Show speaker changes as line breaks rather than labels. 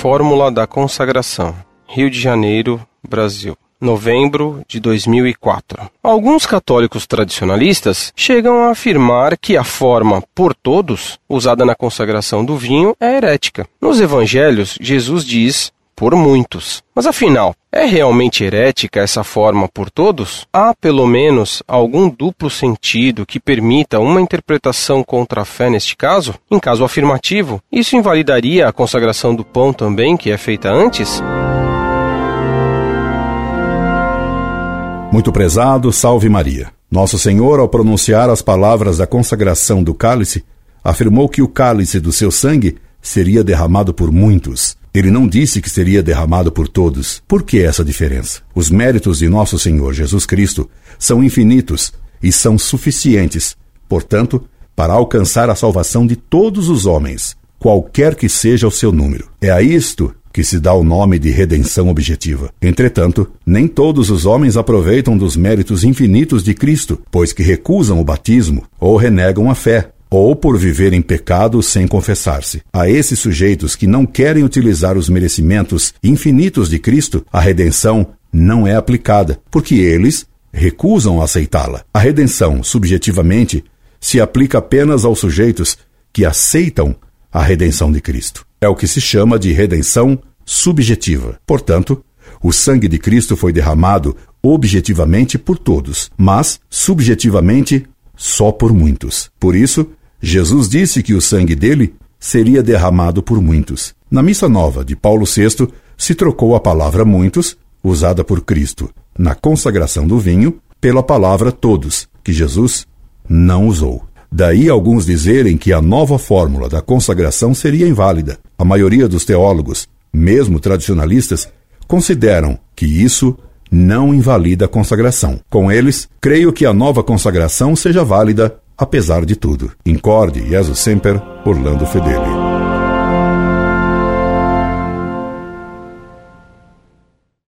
Fórmula da Consagração, Rio de Janeiro, Brasil. Novembro de 2004. Alguns católicos tradicionalistas chegam a afirmar que a forma por todos, usada na consagração do vinho, é herética. Nos evangelhos, Jesus diz por muitos. Mas afinal, é realmente herética essa forma por todos? Há pelo menos algum duplo sentido que permita uma interpretação contra a fé neste caso? Em caso afirmativo, isso invalidaria a consagração do pão também, que é feita antes?
Muito prezado, salve Maria. Nosso Senhor, ao pronunciar as palavras da consagração do cálice, afirmou que o cálice do seu sangue seria derramado por muitos. Ele não disse que seria derramado por todos. Por que essa diferença? Os méritos de nosso Senhor Jesus Cristo são infinitos e são suficientes, portanto, para alcançar a salvação de todos os homens, qualquer que seja o seu número. É a isto que se dá o nome de redenção objetiva. Entretanto, nem todos os homens aproveitam dos méritos infinitos de Cristo, pois que recusam o batismo ou renegam a fé, ou por viver em pecado sem confessar-se. A esses sujeitos que não querem utilizar os merecimentos infinitos de Cristo, a redenção não é aplicada, porque eles recusam aceitá-la. A redenção, subjetivamente, se aplica apenas aos sujeitos que aceitam a redenção de Cristo. É o que se chama de redenção subjetiva. Portanto, o sangue de Cristo foi derramado objetivamente por todos, mas subjetivamente só por muitos. Por isso, Jesus disse que o sangue dele seria derramado por muitos. Na missa nova de Paulo VI, se trocou a palavra muitos, usada por Cristo na consagração do vinho, pela palavra todos, que Jesus não usou. Daí alguns dizerem que a nova fórmula da consagração seria inválida. A maioria dos teólogos, mesmo tradicionalistas, consideram que isso não invalida a consagração. Com eles, creio que a nova consagração seja válida apesar de tudo. Incorde Jesus Semper, Orlando Fedeli.